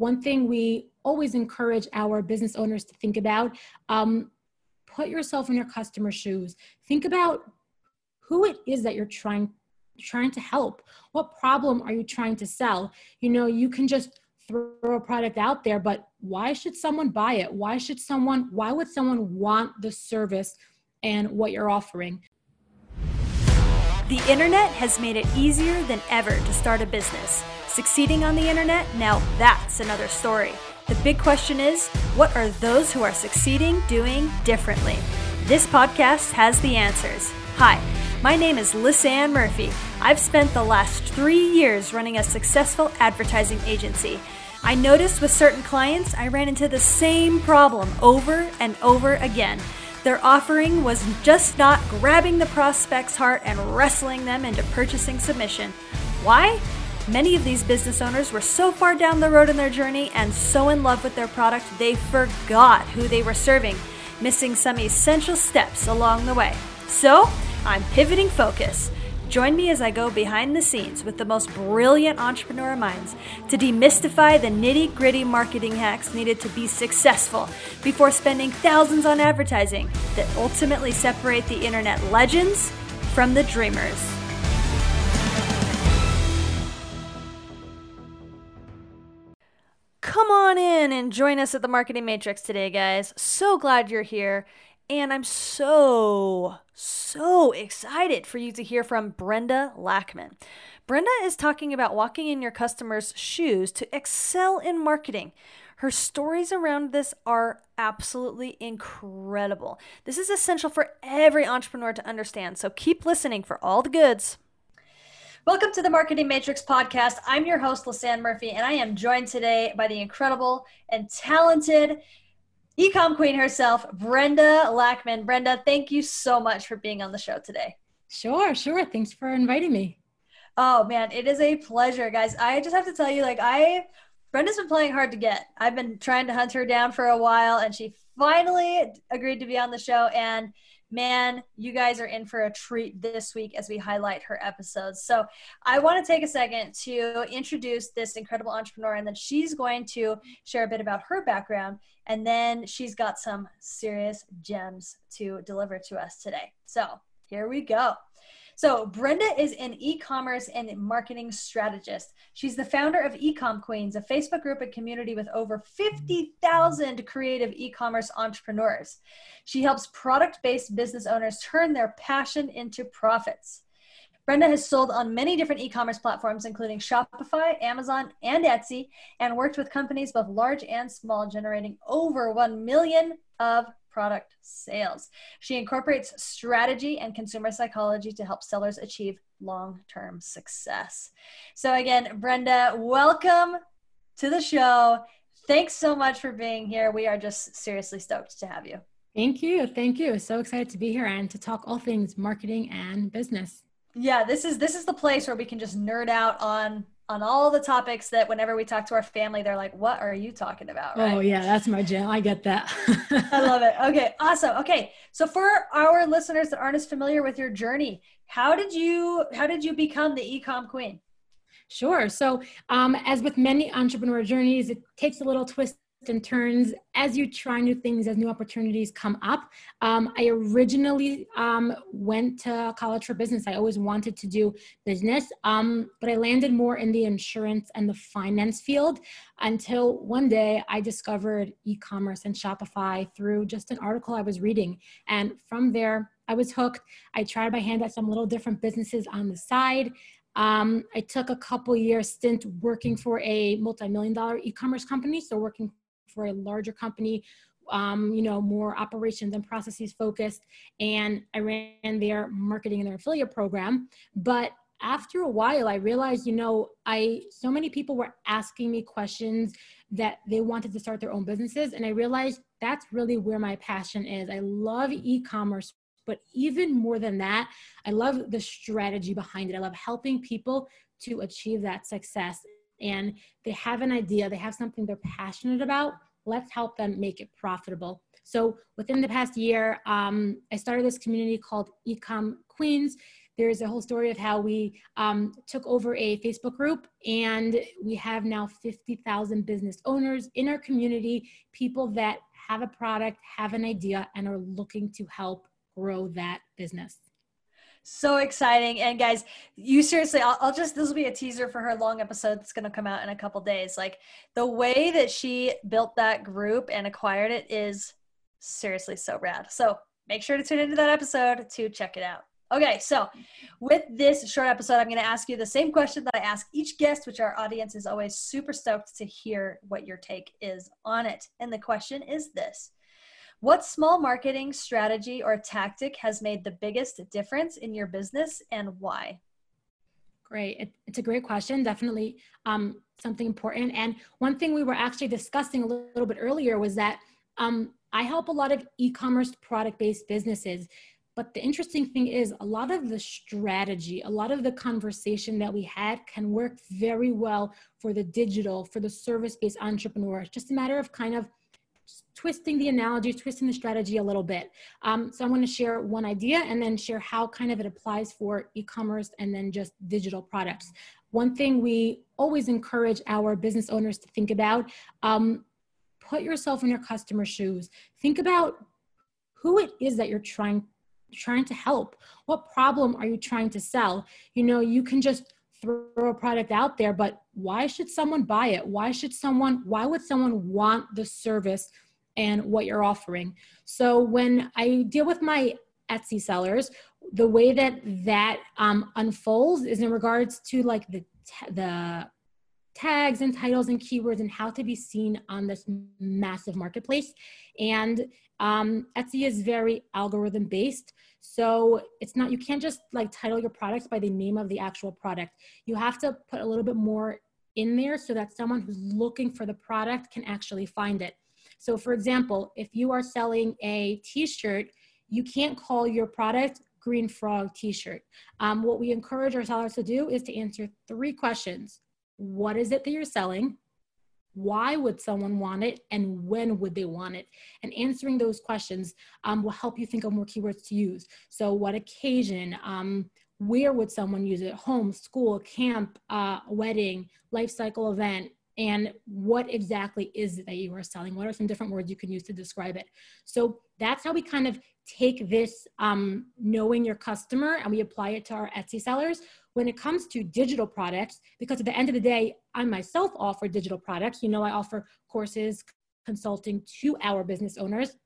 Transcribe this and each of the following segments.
one thing we always encourage our business owners to think about um, put yourself in your customer's shoes. Think about who it is that you're trying trying to help. What problem are you trying to sell? You know, you can just throw a product out there, but why should someone buy it? Why should someone why would someone want the service and what you're offering? The internet has made it easier than ever to start a business. Succeeding on the internet, now that's another story. The big question is what are those who are succeeding doing differently? This podcast has the answers. Hi, my name is Lisanne Murphy. I've spent the last three years running a successful advertising agency. I noticed with certain clients, I ran into the same problem over and over again. Their offering was just not grabbing the prospect's heart and wrestling them into purchasing submission. Why? Many of these business owners were so far down the road in their journey and so in love with their product, they forgot who they were serving, missing some essential steps along the way. So, I'm pivoting focus. Join me as I go behind the scenes with the most brilliant entrepreneur minds to demystify the nitty gritty marketing hacks needed to be successful before spending thousands on advertising that ultimately separate the internet legends from the dreamers. Come on in and join us at the Marketing Matrix today, guys. So glad you're here. And I'm so, so excited for you to hear from Brenda Lackman. Brenda is talking about walking in your customers' shoes to excel in marketing. Her stories around this are absolutely incredible. This is essential for every entrepreneur to understand, so keep listening for all the goods. Welcome to the Marketing Matrix podcast. I'm your host, Lisanne Murphy, and I am joined today by the incredible and talented ecom queen herself, Brenda Lackman. Brenda, thank you so much for being on the show today. Sure, sure. Thanks for inviting me. Oh man, it is a pleasure, guys. I just have to tell you, like, I Brenda's been playing hard to get. I've been trying to hunt her down for a while, and she finally agreed to be on the show. And man, you guys are in for a treat this week as we highlight her episodes. So, I want to take a second to introduce this incredible entrepreneur, and then she's going to share a bit about her background. And then she's got some serious gems to deliver to us today. So, here we go. So, Brenda is an e commerce and marketing strategist. She's the founder of Ecom Queens, a Facebook group and community with over 50,000 creative e commerce entrepreneurs. She helps product based business owners turn their passion into profits. Brenda has sold on many different e commerce platforms, including Shopify, Amazon, and Etsy, and worked with companies both large and small, generating over 1 million of product sales. She incorporates strategy and consumer psychology to help sellers achieve long term success. So, again, Brenda, welcome to the show. Thanks so much for being here. We are just seriously stoked to have you. Thank you. Thank you. So excited to be here and to talk all things marketing and business. Yeah, this is this is the place where we can just nerd out on on all the topics that whenever we talk to our family, they're like, what are you talking about? Right? Oh, yeah, that's my jam. I get that. I love it. Okay, awesome. Okay, so for our listeners that aren't as familiar with your journey, how did you how did you become the ecom queen? Sure. So, um, as with many entrepreneur journeys, it takes a little twist and turns as you try new things, as new opportunities come up. Um, I originally um, went to college for business. I always wanted to do business, um, but I landed more in the insurance and the finance field until one day I discovered e commerce and Shopify through just an article I was reading. And from there, I was hooked. I tried my hand at some little different businesses on the side. Um, I took a couple years stint working for a multi-million dollar e-commerce company, so working for a larger company um, you know, more operations and processes focused. And I ran their marketing and their affiliate program. But after a while, I realized, you know, I so many people were asking me questions that they wanted to start their own businesses. And I realized that's really where my passion is. I love e-commerce, but even more than that, I love the strategy behind it. I love helping people to achieve that success and they have an idea, they have something they're passionate about, let's help them make it profitable. So within the past year, um, I started this community called Ecom Queens. there's a whole story of how we um, took over a Facebook group and we have now 50,000 business owners in our community, people that have a product, have an idea, and are looking to help grow that business so exciting. And guys you seriously I'll, I'll, just this will be a teaser for her long episode that's going to come out in a couple days. Like the way that she built that group and acquired it is seriously so rad. So make sure to tune into that episode to check it out. Okay so with this short episode i'm going to ask you the same question that i ask each guest which our audience is always super stoked to hear what your take is on it. And the question is this what small marketing strategy or tactic has made the biggest difference in your business and why? Great. It, it's a great question. Definitely um, something important. And one thing we were actually discussing a little, little bit earlier was that um, I help a lot of e commerce product based businesses. But the interesting thing is, a lot of the strategy, a lot of the conversation that we had can work very well for the digital, for the service based entrepreneur. It's just a matter of kind of twisting the analogy, twisting the strategy a little bit. Um, so I'm going to share one idea and then share how kind of it applies for e-commerce and then just digital products. One thing we always encourage our business owners to think about, um, put yourself in your customer's shoes. Think about who it is that you're trying trying to help. What problem are you trying to sell? You know, you can just throw a product out there, but why should someone buy it? Why should someone, why would someone want the service and what you're offering. So when I deal with my Etsy sellers, the way that that um, unfolds is in regards to like the the tags and titles and keywords and how to be seen on this massive marketplace. And um, Etsy is very algorithm based. So it's not, you can't just like title your products by the name of the actual product. You have to put a little bit more in there so that someone who's looking for the product can actually find it. So, for example, if you are selling a t shirt, you can't call your product Green Frog t shirt. Um, what we encourage our sellers to do is to answer three questions What is it that you're selling? Why would someone want it? And when would they want it? And answering those questions um, will help you think of more keywords to use. So, what occasion? Um, where would someone use it? Home, school, camp, uh, wedding, life cycle event, and what exactly is it that you are selling? What are some different words you can use to describe it? So that's how we kind of take this um, knowing your customer and we apply it to our Etsy sellers. When it comes to digital products, because at the end of the day, I myself offer digital products. You know, I offer courses, consulting to our business owners.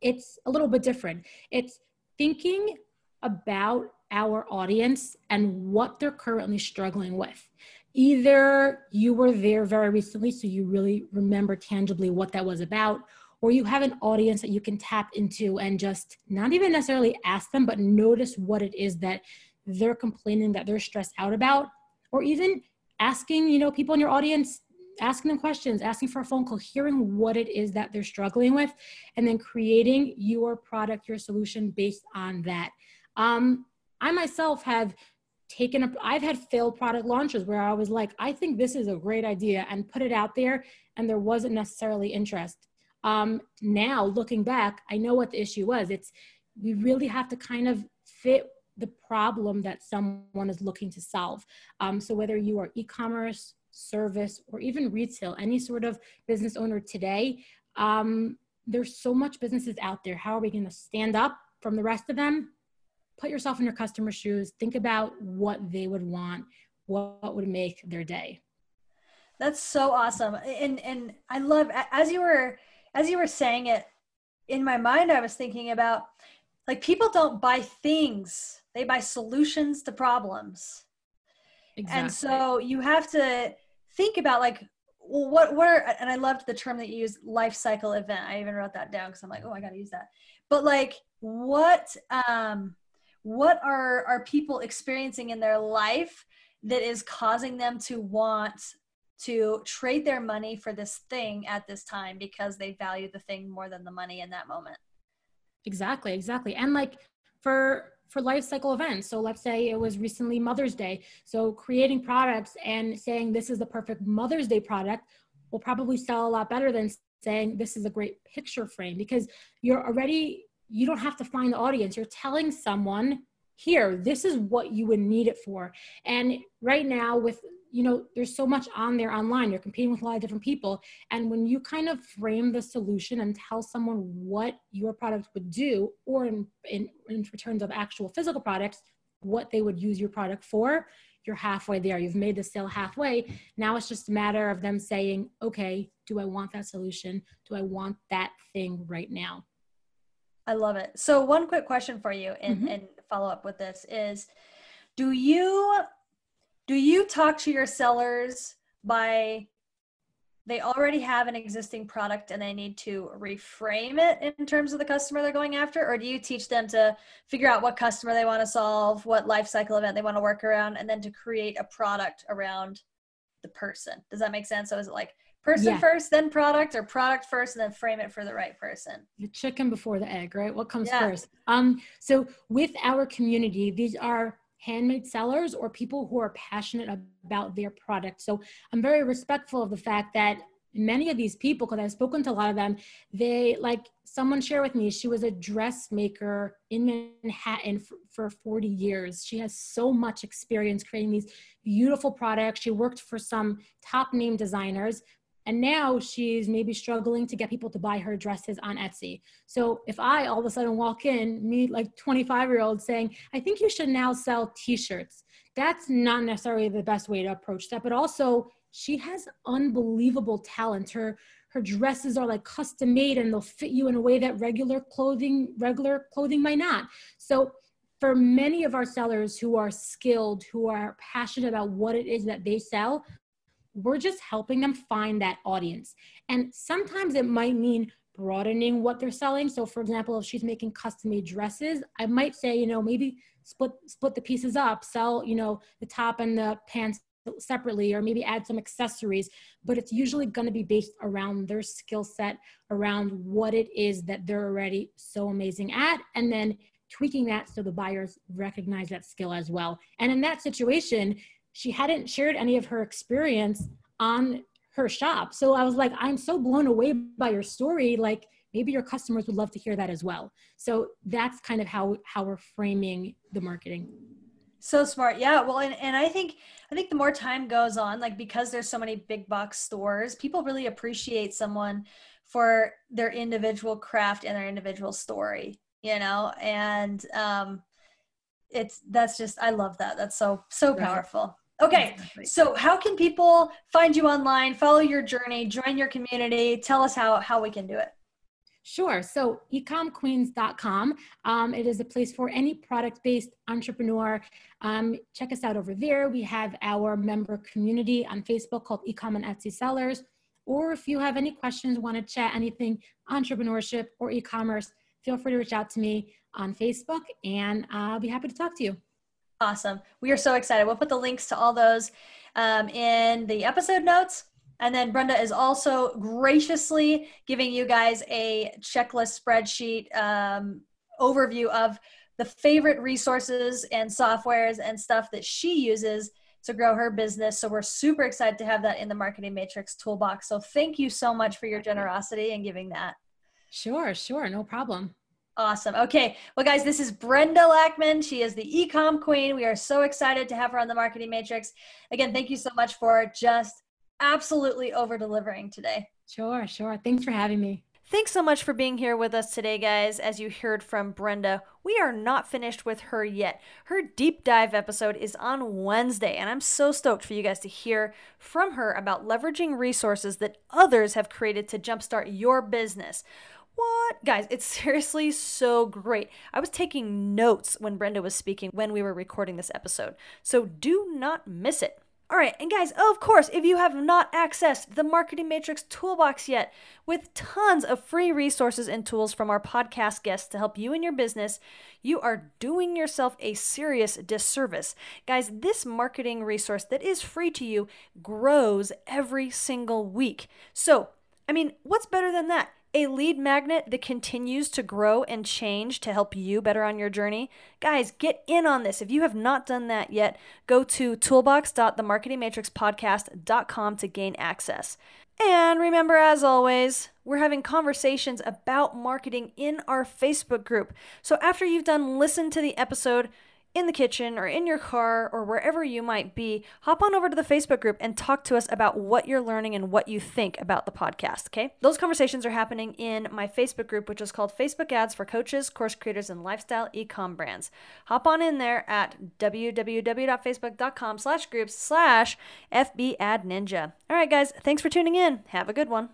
It's a little bit different. It's thinking about our audience and what they're currently struggling with either you were there very recently, so you really remember tangibly what that was about, or you have an audience that you can tap into and just not even necessarily ask them, but notice what it is that they're complaining that they're stressed out about, or even asking, you know, people in your audience, asking them questions, asking for a phone call, hearing what it is that they're struggling with, and then creating your product, your solution based on that. Um, I myself have taken up i've had failed product launches where i was like i think this is a great idea and put it out there and there wasn't necessarily interest. Um, now looking back i know what the issue was. It's we really have to kind of fit the problem that someone is looking to solve. Um, so whether you are e-commerce service or even retail any sort of business owner today um, there's so much businesses out there. How are we going to stand up from the rest of them put yourself in your customer's shoes. Think about what they would want what would make their day. That's so awesome. And and i love as you were as you were saying it in my mind i was thinking about like people don't buy things. They buy solutions to problems. Exactly. and so you have to think about like well, what what are and i loved the term that you used life cycle event. I even wrote that down because i'm like oh i gotta use that. But like what um what are are people experiencing in their life that is causing them to want to trade their money for this thing at this time because they value the thing more than the money in that moment? Exactly exactly. And like for for life cycle events. So let's say it was recently mother's day. So creating products and saying this is the perfect mother's day product will probably sell a lot better than saying this is a great picture frame because you're already you don't have to find the audience. You're telling someone here this is what you would need it for. And right now with you know there's so much on there online. You're competing with a lot of different people. And when you kind of frame the solution and tell someone what your product would do or in in, in terms of actual physical products what they would use your product for you're halfway there. You've made the sale halfway. Now it's just a matter of them saying okay do i want that solution? Do i want that thing right now I love it. So one quick question for you and, mm-hmm. and follow up with this is do you do you talk to your sellers by they already have an existing product and they need to reframe it in terms of the customer they're going after or do you teach them to figure out what customer they want to solve what life cycle event they want to work around and then to create a product around the person does that make sense so is it like person yeah. first then product or product first and then frame it for the right person. The chicken before the egg right? What comes yeah. first? Um so with our community these are handmade sellers or people who are passionate about their product. So i'm very respectful of the fact that many of these people because i've spoken to a lot of them they like someone shared with me she was a dressmaker in manhattan for, for 40 years. She has so much experience creating these beautiful products. She worked for some top name designers and now she's maybe struggling to get people to buy her dresses on Etsy. So if I all of a sudden walk in, meet like 25 year old saying, I think you should now sell t shirts, that's not necessarily the best way to approach that. But also, she has unbelievable talent. Her her dresses are like custom made and they'll fit you in a way that regular clothing regular clothing might not. So for many of our sellers who are skilled, who are passionate about what it is that they sell, we're just helping them find that audience. And sometimes it might mean broadening what they're selling. So for example, if she's making custom made dresses, I might say, you know, maybe split split the pieces up, sell, you know, the top and the pants separately or maybe add some accessories, but it's usually going to be based around their skill set, around what it is that they're already so amazing at and then tweaking that so the buyers recognize that skill as well. And in that situation, she hadn't shared any of her experience on her shop. So I was like, I'm so blown away by your story. Like maybe your customers would love to hear that as well. So that's kind of how how we're framing the marketing. So smart. Yeah. Well, and, and I think I think the more time goes on, like because there's so many big box stores, people really appreciate someone for their individual craft and their individual story, you know, and um it's that's just I love that. That's so so powerful. Okay, so how can people find you online, follow your journey, join your community? Tell us how, how we can do it. Sure. So ecomqueens.com. Um, it is a place for any product-based entrepreneur. Um, check us out over there. We have our member community on Facebook called Ecom and Etsy Sellers. Or if you have any questions, want to chat anything entrepreneurship or e-commerce, feel free to reach out to me on Facebook and I'll be happy to talk to you. Awesome. We are so excited. We'll put the links to all those um, in the episode notes. And then Brenda is also graciously giving you guys a checklist spreadsheet um, overview of the favorite resources and softwares and stuff that she uses to grow her business. So we're super excited to have that in the Marketing Matrix toolbox. So thank you so much for your generosity and giving that. Sure, sure, no problem. Awesome. Okay. Well, guys, this is Brenda Lackman. She is the ecom queen. We are so excited to have her on the Marketing Matrix. Again, thank you so much for just absolutely over delivering today. Sure, sure. Thanks for having me. Thanks so much for being here with us today, guys. As you heard from Brenda, we are not finished with her yet. Her deep dive episode is on Wednesday, and I'm so stoked for you guys to hear from her about leveraging resources that others have created to jumpstart your business. What? Guys, it's seriously so great. I was taking notes when Brenda was speaking when we were recording this episode, so do not miss it. All right, and guys, of course, if you have not accessed the Marketing Matrix Toolbox yet, with tons of free resources and tools from our podcast guests to help you in your business, you are doing yourself a serious disservice. Guys, this marketing resource that is free to you grows every single week. So, I mean, what's better than that? A lead magnet that continues to grow and change to help you better on your journey? Guys, get in on this. If you have not done that yet, go to toolbox.themarketingmatrixpodcast.com to gain access. And remember, as always, we're having conversations about marketing in our Facebook group. So after you've done listen to the episode, in the kitchen or in your car or wherever you might be, hop on over to the Facebook group and talk to us about what you're learning and what you think about the podcast, okay? Those conversations are happening in my Facebook group, which is called Facebook Ads for Coaches, Course Creators, and Lifestyle Ecom Brands. Hop on in there at www.facebook.com slash groups slash FB Ad Ninja. All right, guys, thanks for tuning in. Have a good one.